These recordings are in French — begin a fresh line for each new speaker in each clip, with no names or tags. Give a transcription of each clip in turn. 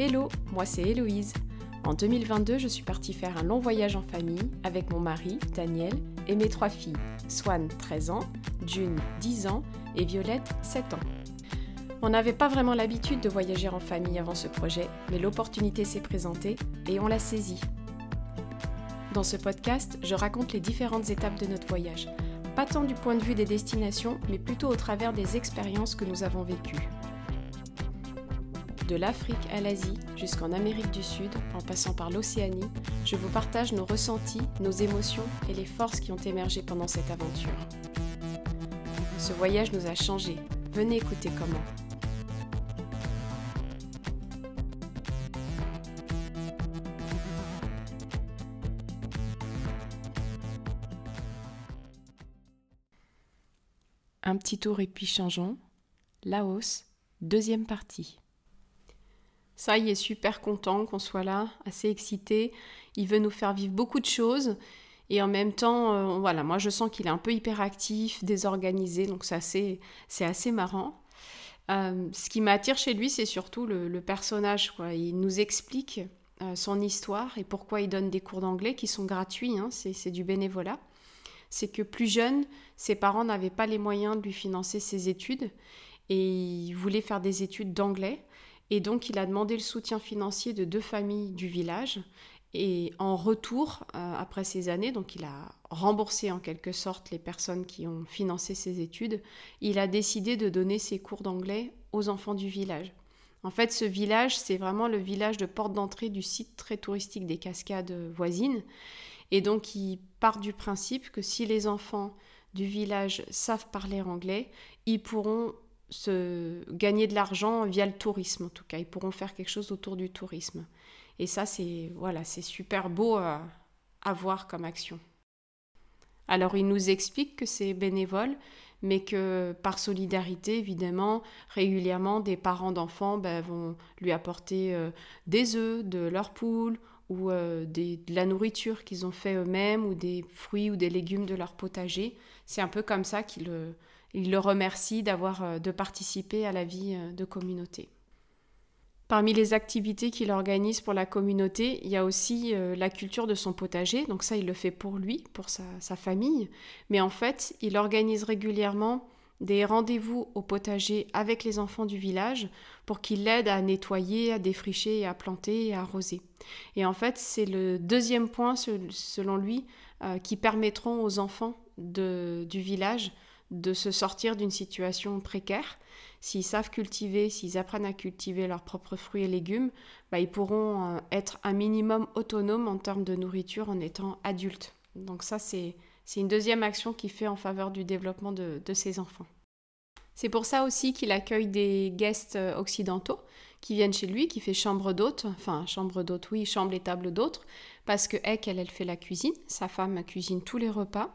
Hello, moi c'est Héloïse. En 2022, je suis partie faire un long voyage en famille avec mon mari, Daniel, et mes trois filles, Swan, 13 ans, June, 10 ans, et Violette, 7 ans. On n'avait pas vraiment l'habitude de voyager en famille avant ce projet, mais l'opportunité s'est présentée et on l'a saisie. Dans ce podcast, je raconte les différentes étapes de notre voyage, pas tant du point de vue des destinations, mais plutôt au travers des expériences que nous avons vécues. De l'Afrique à l'Asie jusqu'en Amérique du Sud, en passant par l'Océanie, je vous partage nos ressentis, nos émotions et les forces qui ont émergé pendant cette aventure. Ce voyage nous a changés. Venez écouter comment. Un petit tour et puis changeons. Laos, deuxième partie. Ça, il est super content qu'on soit là, assez excité. Il veut nous faire vivre beaucoup de choses. Et en même temps, euh, voilà, moi je sens qu'il est un peu hyperactif, désorganisé, donc c'est assez, c'est assez marrant. Euh, ce qui m'attire chez lui, c'est surtout le, personnage. Il nous explique euh, son histoire et pourquoi il donne des cours d'anglais qui sont gratuits, hein, c'est du bénévolat c'est que plus jeune, ses parents n'avaient pas les moyens de lui financer ses études et il voulait faire des études d'anglais. Et donc il a demandé le soutien financier de deux familles du village. Et en retour, euh, après ces années, donc il a remboursé en quelque sorte les personnes qui ont financé ses études, il a décidé de donner ses cours d'anglais aux enfants du village. En fait, ce village, c'est vraiment le village de porte d'entrée du site très touristique des cascades voisines. Et donc, il part du principe que si les enfants du village savent parler anglais, ils pourront se gagner de l'argent via le tourisme en tout cas. Ils pourront faire quelque chose autour du tourisme. Et ça, c'est voilà, c'est super beau à, à, voir comme action. Alors, il nous explique que c'est bénévole, mais que par solidarité, évidemment, régulièrement, des parents d'enfants ben, vont lui apporter euh, des œufs de leur poule ou euh, de la nourriture qu'ils ont fait eux-mêmes ou des fruits ou des légumes de leur potager. C'est un peu comme ça qu'il le, il le remercie d'avoir euh, de participer à la vie euh, de communauté. Parmi les activités qu'il organise pour la communauté, il y a aussi la culture de son potager. Donc ça, il le fait pour lui, pour sa, famille. Mais en fait, il organise régulièrement des rendez-vous au potager avec les enfants du village pour qu'ils l'aident à nettoyer, à défricher, à planter et à arroser. Et en fait, c'est le deuxième point, selon lui, euh, qui permettront aux enfants du village de se sortir d'une situation précaire. S'ils savent cultiver, s'ils apprennent à cultiver leurs propres fruits et légumes, bah, ils pourront euh, être un minimum autonomes en termes de nourriture en étant adultes. Donc ça, c'est une deuxième action qu'il fait en faveur du développement de, ses enfants. C'est pour ça aussi qu'il accueille des guests euh, occidentaux qui viennent chez lui, qui fait chambre d'hôte, enfin chambre d'hôte, oui, chambre et table d'autres, parce que elle, elle fait la cuisine, sa femme cuisine tous les repas,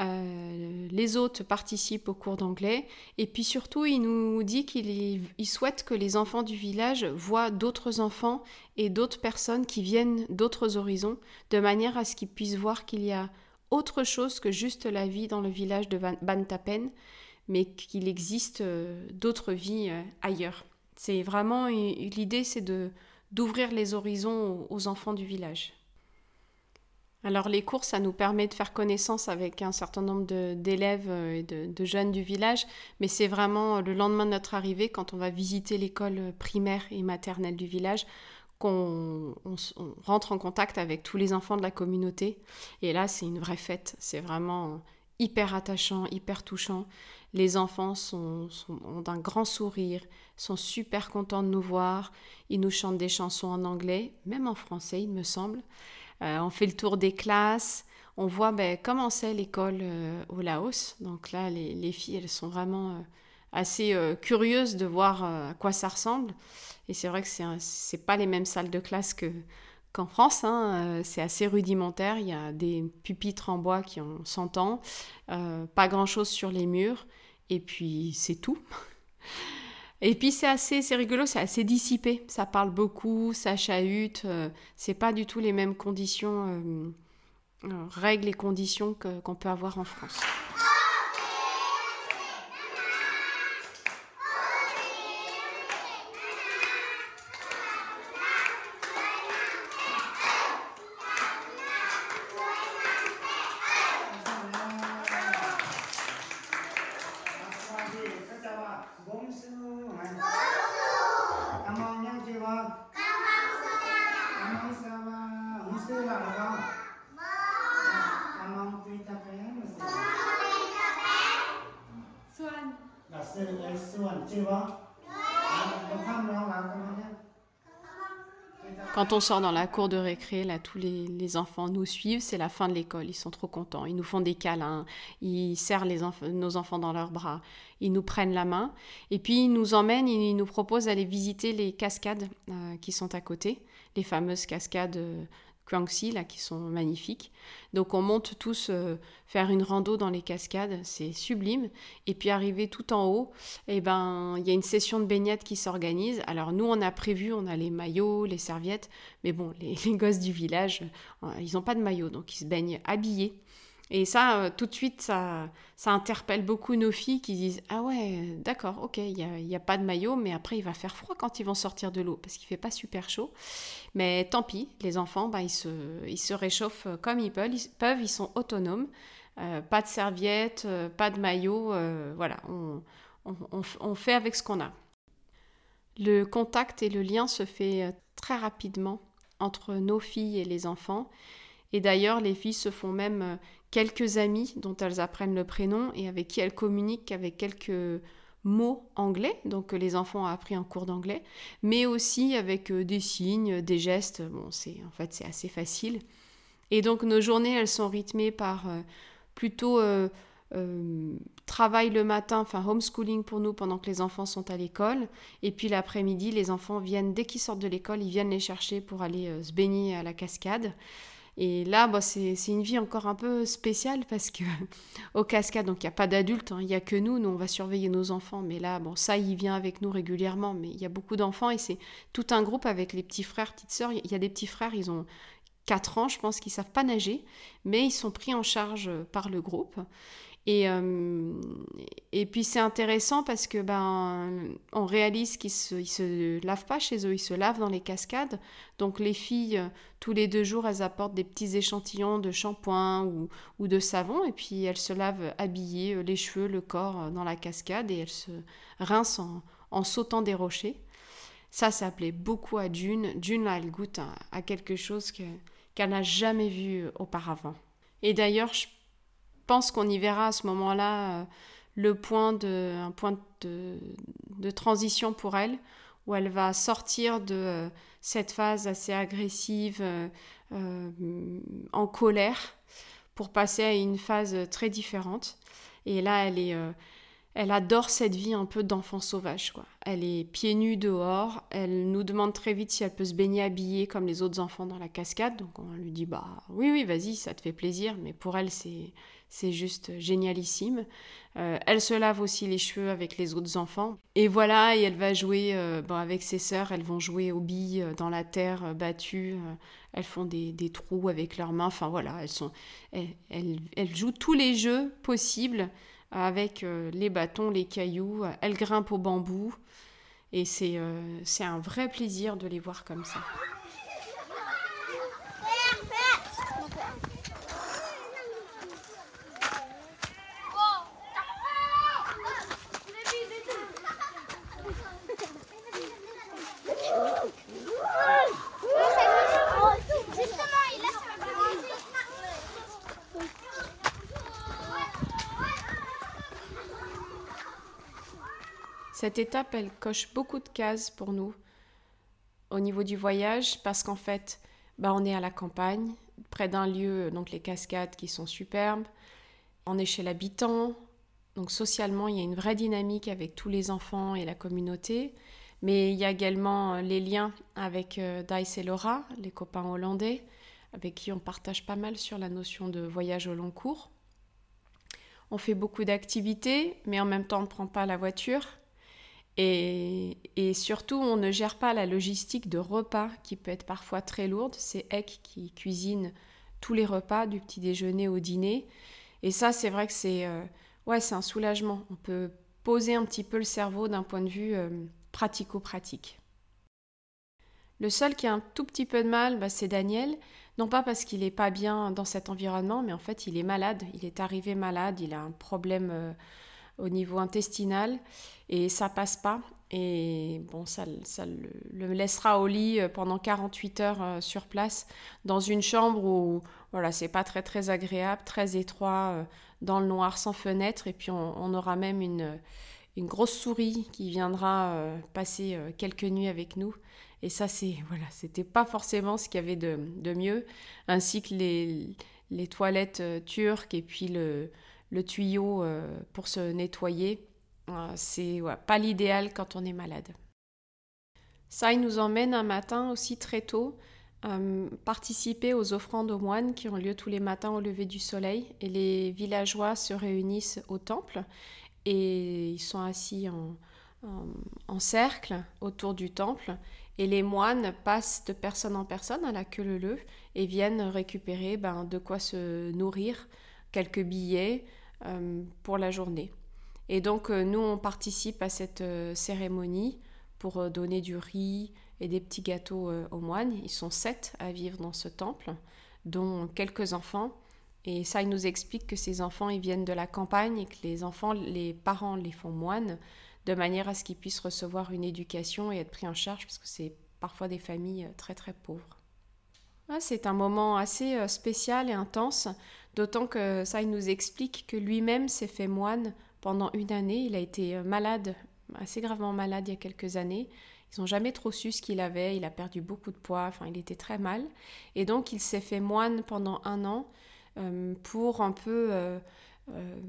euh, les hôtes participent au cours d'anglais, et puis surtout il nous dit qu'il souhaite que les enfants du village voient d'autres enfants et d'autres personnes qui viennent d'autres horizons, de manière à ce qu'ils puissent voir qu'il y a autre chose que juste la vie dans le village de Bantapen, mais qu'il existe euh, d'autres vies euh, ailleurs. C'est vraiment l'idée, c'est de d'ouvrir les horizons aux enfants du village. Alors les cours, ça nous permet de faire connaissance avec un certain nombre d'élèves euh, et de, de, jeunes du village, mais c'est vraiment le lendemain de notre arrivée, quand on va visiter l'école primaire et maternelle du village, qu'on rentre en contact avec tous les enfants de la communauté. Et là, c'est une vraie fête. C'est vraiment hyper attachant, hyper touchant. Les enfants sont, ont d'un grand sourire, sont super contents de nous voir. Ils nous chantent des chansons en anglais, même en français, il me semble. Euh, on fait le tour des classes. On voit ben, comment c'est l'école euh, au Laos. Donc là, les, filles, elles sont vraiment euh, assez curieuses de voir à quoi ça ressemble. Et c'est vrai que c'est, c'est pas les mêmes salles de classe que, qu'en France. Hein. C'est assez rudimentaire. Il y a des pupitres en bois qui ont 100 ans, pas grand-chose sur les murs. Et puis, c'est tout. Et puis c'est assez, c'est rigolo, c'est assez dissipé. Ça parle beaucoup, ça chahute. Euh, c'est pas du tout les mêmes conditions, règles et conditions qu'on peut avoir en France. Quand on sort dans la cour de récré, là, tous les, enfants nous suivent, c'est la fin de l'école, ils sont trop contents, ils nous font des câlins, ils serrent nos enfants dans leurs bras, ils nous prennent la main, et puis ils nous emmènent, ils nous proposent d'aller visiter les cascades euh, qui sont à côté, les fameuses cascades là, qui sont magnifiques. Donc on monte tous euh, faire une rando dans les cascades, c'est sublime. Et puis arrivé tout en haut, eh ben il y a une session de baignade qui s'organise. Alors nous on a prévu, on a les maillots, les serviettes, mais bon les, les gosses du village, euh, ils n'ont pas de maillot, donc ils se baignent habillés. Et ça, euh, tout de suite, ça, interpelle beaucoup nos filles qui disent Ah ouais, d'accord, ok, il n'y a, pas de maillot, mais après il va faire froid quand ils vont sortir de l'eau parce qu'il fait pas super chaud. Mais tant pis, les enfants, bah, ils, se, réchauffent comme ils peuvent, ils, sont autonomes. Euh, pas de serviette, euh, pas de maillot, voilà, on, on, fait avec ce qu'on a. Le contact et le lien se fait très rapidement entre nos filles et les enfants. Et d'ailleurs, les filles se font même quelques amis dont elles apprennent le prénom et avec qui elles communiquent avec quelques mots anglais, donc que les enfants ont appris en cours d'anglais, mais aussi avec euh, des signes, des gestes. C'est en fait c'est assez facile. Et donc nos journées, elles sont rythmées par euh, plutôt euh, travail le matin, enfin homeschooling pour nous pendant que les enfants sont à l'école, et puis l'après-midi, les enfants viennent dès qu'ils sortent de l'école, ils viennent les chercher pour aller se baigner à la cascade. Et là, bah, c'est une vie encore un peu spéciale parce que au cascade, donc il n'y a pas d'adultes, hein, il n'y a que nous, nous on va surveiller nos enfants. Mais là, bon, ça, il vient avec nous régulièrement, mais il y a beaucoup d'enfants et c'est tout un groupe avec les petits frères, petites sœurs. Il y a des petits frères, ils ont 4 ans, je pense, qu'ils savent pas nager, mais ils sont pris en charge par le groupe. Et, euh, et puis c'est intéressant parce que ben on réalise qu'ils se, se lavent pas chez eux, ils se lavent dans les cascades. Donc les filles, tous les deux jours, elles apportent des petits échantillons de shampoing ou, ou de savon et puis elles se lavent habillées, euh, les cheveux, le corps euh, dans la cascade et elles se rincent en, sautant des rochers. Ça, ça plaît beaucoup à June. June, là, elle goûte à, quelque chose qu'elle n'a jamais vu auparavant. Et d'ailleurs, je pense qu'on y verra à ce moment-là euh, le point de, un point de, de, transition pour elle, où elle va sortir de euh, cette phase assez agressive, euh, en colère, pour passer à une phase très différente. Et là, elle est elle adore cette vie un peu d'enfant sauvage. Quoi. Elle est pieds nus dehors. Elle nous demande très vite si elle peut se baigner habillée comme les autres enfants dans la cascade. Donc on lui dit bah oui oui vas-y ça te fait plaisir. Mais pour elle c'est c'est juste génialissime. Euh, elle se lave aussi les cheveux avec les autres enfants. Et voilà, et elle va jouer euh, bon, avec ses sœurs, elles vont jouer aux billes euh, dans la terre battue. elles font des, des, trous avec leurs mains. Enfin voilà, elles, sont, elles, elles, jouent tous les jeux possibles avec les bâtons, les cailloux. Elles grimpent au bambou. Et c'est un vrai plaisir de les voir comme ça. Cette étape, elle coche beaucoup de cases pour nous au niveau du voyage parce qu'en fait, bah, on est à la campagne, près d'un lieu, donc les cascades qui sont superbes. On est chez l'habitant, donc socialement, il y a une vraie dynamique avec tous les enfants et la communauté. Mais il y a également euh, les liens avec euh, Dice et Laura, les copains hollandais, avec qui on partage pas mal sur la notion de voyage au long cours. On fait beaucoup d'activités, mais en même temps on ne prend pas la voiture. Et, surtout, on ne gère pas la logistique de repas qui peut être parfois très lourde. C'est Eck qui cuisine tous les repas, du petit déjeuner au dîner. Et ça, c'est vrai que c'est euh, ouais, un soulagement. On peut poser un petit peu le cerveau d'un point de vue euh, pratico-pratique. Le seul qui a un tout petit peu de mal, bah, c'est Daniel. Non pas parce qu'il n'est pas bien dans cet environnement, mais en fait, il est malade. Il est arrivé malade, il a un problème. Euh, au niveau intestinal et ça passe pas. Et bon, ça, ça le, laissera au lit euh, pendant 48 heures euh, sur place, dans une chambre où voilà, c'est pas très très agréable, très étroit, euh, dans le noir, sans fenêtre. Et puis on, aura même une, une grosse souris qui viendra passer quelques nuits avec nous. Et ça, c'est voilà, c'était pas forcément ce qu'il y avait de, de, mieux, ainsi que les, les toilettes turques et puis le, le tuyau pour se nettoyer. c'est pas l'idéal quand on est malade. Ça, il nous emmène un matin aussi très tôt euh, participer aux offrandes aux moines qui ont lieu tous les matins au lever du soleil. Et les villageois se réunissent au temple et ils sont assis en, cercle autour du temple. Et les moines passent de personne en personne à la queue leu et viennent récupérer ben, de quoi se nourrir, quelques billets euh, pour la journée. Et donc euh, nous, on participe à cette cérémonie pour euh, donner du riz et des petits gâteaux euh, aux moines. Ils sont sept à vivre dans ce temple, dont quelques enfants. Et ça, il nous explique que ces enfants, ils viennent de la campagne et que les enfants, les parents les font moines, de manière à ce qu'ils puissent recevoir une éducation et être pris en charge, parce que c'est parfois des familles euh, très très pauvres. Ah, c'est un moment assez spécial et intense, d'autant que ça, il nous explique que lui-même s'est fait moine pendant une année. Il a été malade assez gravement malade il y a quelques années. Ils n'ont jamais trop su ce qu'il avait. Il a perdu beaucoup de poids. Enfin, il était très mal. Et donc, il s'est fait moine pendant un an euh, pour un peu, euh, euh,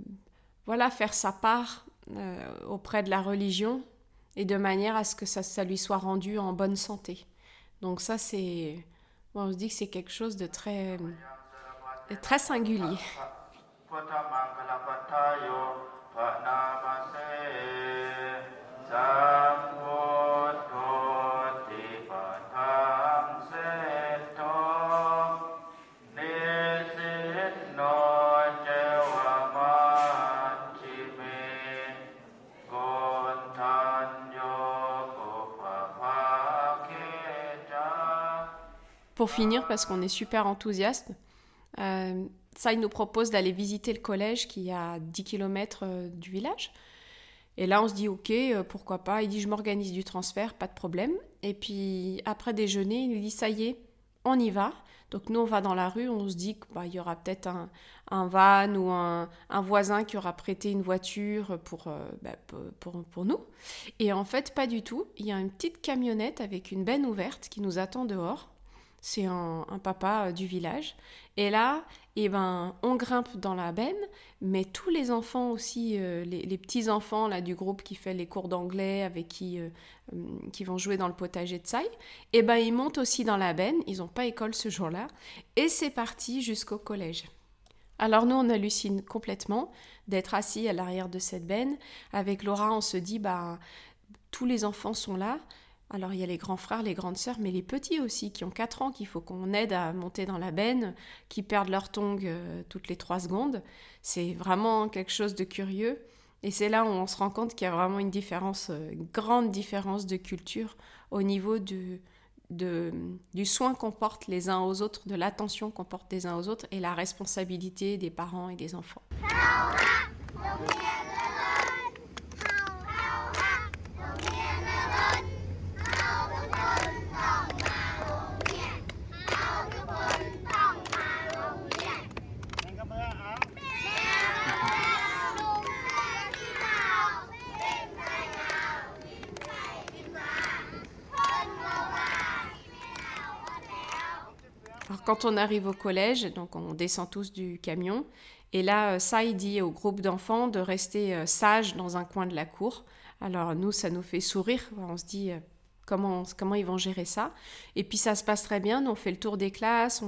voilà, faire sa part auprès de la religion et de manière à ce que ça, lui soit rendu en bonne santé. Donc ça, c'est, on se dit que c'est quelque chose de très, très singulier. Pour finir, parce qu'on est super enthousiaste, euh, ça, il nous propose d'aller visiter le collège qui est à 10 km euh, du village. Et là, on se dit, ok, euh, pourquoi pas. Il dit, je m'organise du transfert, pas de problème. Et puis, après déjeuner, il nous dit, ça y est, on y va. Donc, nous, on va dans la rue, on se dit qu'il bah, y aura peut-être un, van ou un, un, voisin qui aura prêté une voiture pour, bah, pour, pour, nous. Et en fait, pas du tout. Il y a une petite camionnette avec une benne ouverte qui nous attend dehors c'est un, papa euh, du village. Et là, eh ben, on grimpe dans la benne, mais tous les enfants aussi, euh, les, petits-enfants là, du groupe qui fait les cours d'anglais, avec qui, euh, qui vont jouer dans le potager de Saï, eh ben, ils montent aussi dans la benne, ils n'ont pas école ce jour-là, et c'est parti jusqu'au collège. Alors nous, on hallucine complètement d'être assis à l'arrière de cette benne. Avec Laura, on se dit, bah, tous les enfants sont là, alors il y a les grands frères, les grandes sœurs, mais les petits aussi, qui ont 4 ans, qu'il faut qu'on aide à monter dans la benne, qui perdent leur tongue euh, toutes les 3 secondes. C'est vraiment quelque chose de curieux. Et c'est là où on se rend compte qu'il y a vraiment une différence, euh, grande différence de culture au niveau du, du soin qu'on porte les uns aux autres, de l'attention qu'on porte les uns aux autres et la responsabilité des parents et des enfants. Quand on arrive au collège, donc on descend tous du camion, et là, ça, il dit au groupe d'enfants de rester euh, sages dans un coin de la cour. Alors nous, ça nous fait sourire, on se dit euh, comment, comment ils vont gérer ça? Et puis ça se passe très bien, on fait le tour des classes,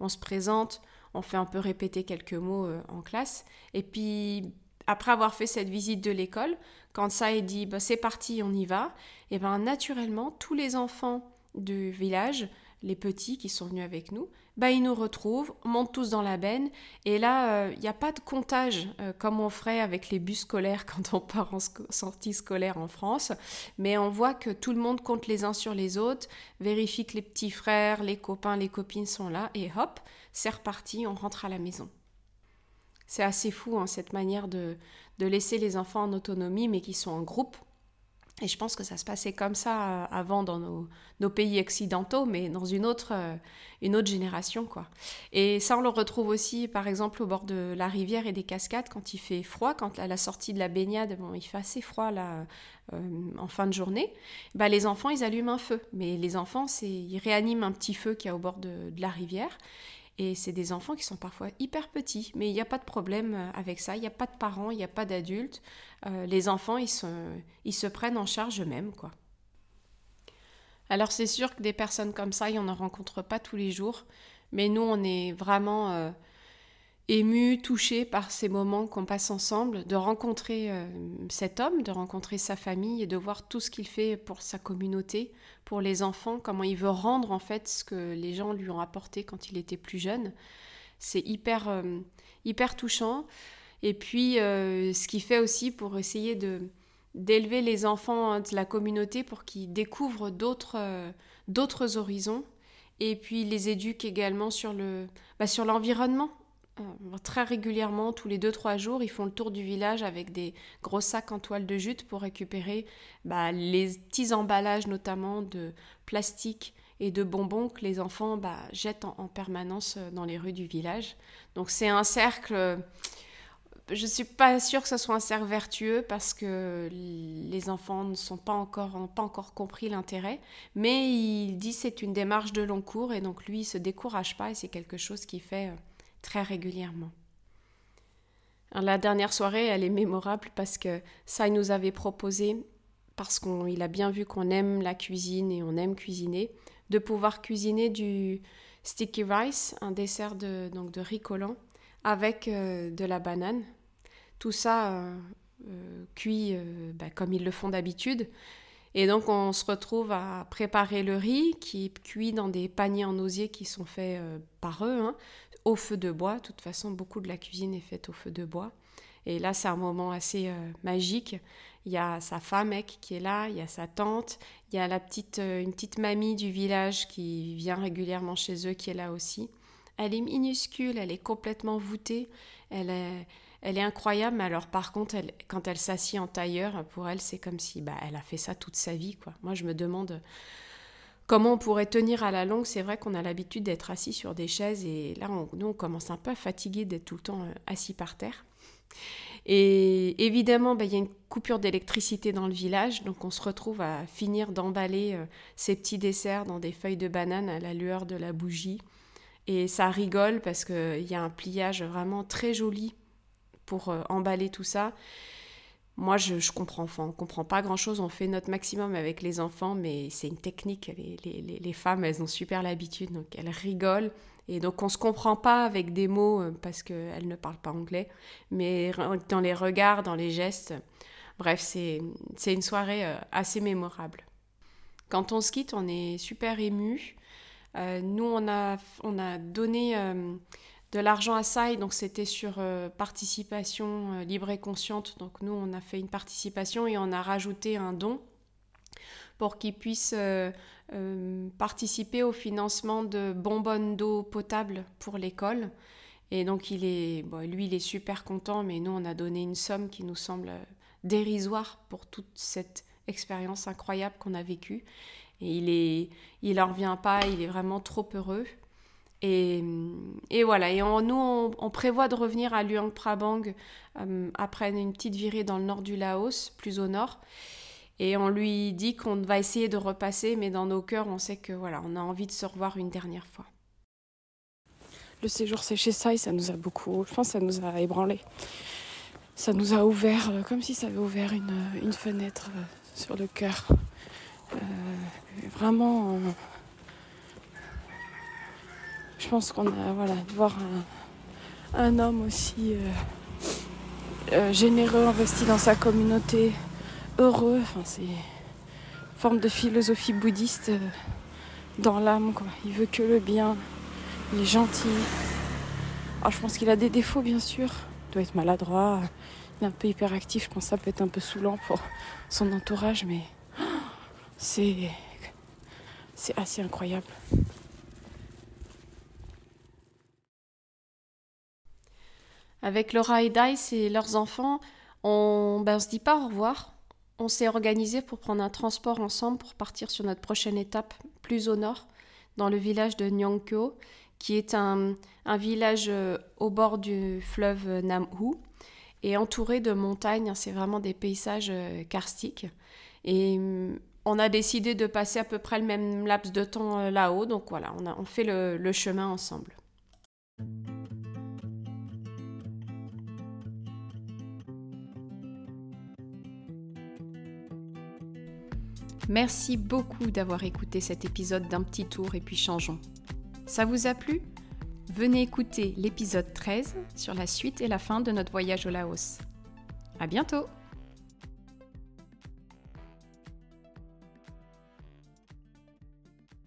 on, se présente, on fait un peu répéter quelques mots euh, en classe. Et puis après avoir fait cette visite de l'école, quand ça est dit bah, c'est parti, on y va, et bien naturellement, tous les enfants du village les petits qui sont venus avec nous, bah, ils nous retrouvent, on monte tous dans la benne, et là, il euh, n'y a pas de comptage euh, comme on ferait avec les bus scolaires quand on part en sortie scolaire en France, mais on voit que tout le monde compte les uns sur les autres, vérifie que les petits frères, les copains, les copines sont là, et hop, c'est reparti, on rentre à la maison. C'est assez fou, hein, cette manière de, de laisser les enfants en autonomie, mais qui sont en groupe, Et je pense que ça se passait comme ça euh, avant dans nos, pays occidentaux, mais dans une autre, euh, une autre génération. quoi. Et ça, on le retrouve aussi, par exemple, au bord de la rivière et des cascades, quand il fait froid, quand à la sortie de la baignade, bon, il fait assez froid là, euh, en fin de journée, bah, les enfants, ils allument un feu. Mais les enfants, c'est, ils réaniment un petit feu qui est au bord de la rivière. Et c'est des enfants qui sont parfois hyper petits, mais il n'y a pas de problème avec ça, il n'y a pas de parents, il n'y a pas d'adultes. Euh, les enfants, ils se, ils se prennent en charge eux-mêmes, quoi. Alors c'est sûr que des personnes comme ça, il n'y en rencontre pas tous les jours, mais nous, on est vraiment euh, émus, touchés par ces moments qu'on passe ensemble, de rencontrer euh, cet homme, de rencontrer sa famille et de voir tout ce qu'il fait pour sa communauté, pour les enfants, comment il veut rendre en fait ce que les gens lui ont apporté quand il était plus jeune. C'est hyper, hyper touchant. Et puis, euh, ce qu'il fait aussi pour essayer de d'élever les enfants de la communauté pour qu'ils découvrent d'autres euh, d'autres horizons et puis les éduque également sur le bah, sur l'environnement euh, très régulièrement tous les 2-3 jours ils font le tour du village avec des gros sacs en toile de jute pour récupérer bah, les petits emballages notamment de plastique et de bonbons que les enfants bah, jettent en, permanence dans les rues du village. Donc c'est un cercle je ne suis pas sûre que ce soit un cercle vertueux parce que les enfants ne sont pas encore, n'ont pas encore compris l'intérêt, mais il dit c'est une démarche de long cours et donc lui il se décourage pas et c'est quelque chose qu'il fait euh, très régulièrement. la dernière soirée, elle est mémorable parce que ça, nous avait proposé, parce qu'il a bien vu qu'on aime la cuisine et on aime cuisiner, de pouvoir cuisiner du sticky rice, un dessert de, donc de riz collant, avec euh, de la banane. Tout ça euh, euh, cuit bah, comme ils le font d'habitude. Et donc on se retrouve à préparer le riz qui est cuit dans des paniers en osier qui sont faits par eux, hein, au feu de bois. De toute façon, beaucoup de la cuisine est faite au feu de bois. Et là, c'est un moment assez magique. Il y a sa femme, qui est là, il y a sa tante, il y a la petite, une petite mamie du village qui vient régulièrement chez eux, qui est là aussi. Elle est minuscule, elle est complètement voûtée, elle est, elle est incroyable, alors par contre, quand elle s'assied en tailleur, pour elle, c'est comme si bah, elle a fait ça toute sa vie. Quoi. Moi, je me demande comment on pourrait tenir à la longue. C'est vrai qu'on a l'habitude d'être assis sur des chaises et là, on, nous, on commence un peu à fatiguer d'être tout le temps euh, assis par terre. Et évidemment, bah, il y a une coupure d'électricité dans le village, donc on se retrouve à finir d'emballer euh, ces petits desserts dans des feuilles de banane à la lueur de la bougie. Et ça rigole parce qu'il y a un pliage vraiment très joli pour euh, emballer tout ça. Moi, je, comprends, enfin, on comprend pas grand-chose, on fait notre maximum avec les enfants, mais c'est une technique. Les, les, les, femmes, elles ont super l'habitude, donc elles rigolent. Et donc, on se comprend pas avec des mots euh, parce qu'elles ne parlent pas anglais, mais dans les regards, dans les gestes. Bref, c'est une soirée euh, assez mémorable. Quand on se quitte, on est super ému. nous, on a, on a donné de l'argent à SAI, donc c'était sur euh, participation euh, libre et consciente. Donc nous, on a fait une participation et on a rajouté un don pour qu'ils puissent euh, participer au financement de bonbonnes d'eau potable pour l'école. Et donc il est, lui, il est super content, mais nous, on a donné une somme qui nous semble dérisoire pour toute cette expérience incroyable qu'on a vécue. Et il est, il en revient pas, il est vraiment trop heureux. Et, voilà, et nous, on, prévoit de revenir à Luang Prabang euh, après une petite virée dans le nord du Laos, plus au nord. Et on lui dit qu'on va essayer de repasser, mais dans nos cœurs, on sait que voilà, on a envie de se revoir une dernière fois.
Le séjour chez Sai, ça nous a beaucoup, je pense, ça nous a ébranlé. Ça nous a ouvert, euh, comme si ça avait ouvert une, une fenêtre euh, sur le cœur. vraiment je pense qu'on a voilà de voir un, homme aussi euh, euh, généreux, investi dans sa communauté, heureux. Enfin, c'est une forme de philosophie bouddhiste euh, dans l'âme. Quoi. Il veut que le bien. Il est gentil. Alors, je pense qu'il a des défauts, bien sûr. Il doit être maladroit. Il est un peu hyperactif. Je pense que ça peut être un peu saoulant pour son entourage, mais c'est c'est assez incroyable.
Avec Laura et Dice et leurs enfants, on ne ben, se dit pas au revoir. On s'est organisé pour prendre un transport ensemble pour partir sur notre prochaine étape, plus au nord, dans le village de Nyangkyo, qui est un, village euh, au bord du fleuve Namhu et entouré de montagnes. C'est vraiment des paysages euh, karstiques. Et mm, on a décidé de passer à peu près le même laps de temps euh, là-haut. Donc voilà, on, on fait le chemin ensemble. Merci beaucoup d'avoir écouté cet épisode d'un petit tour et puis changeons. Ça vous a plu? Venez écouter l'épisode 13 sur la suite et la fin de notre voyage au Laos. À bientôt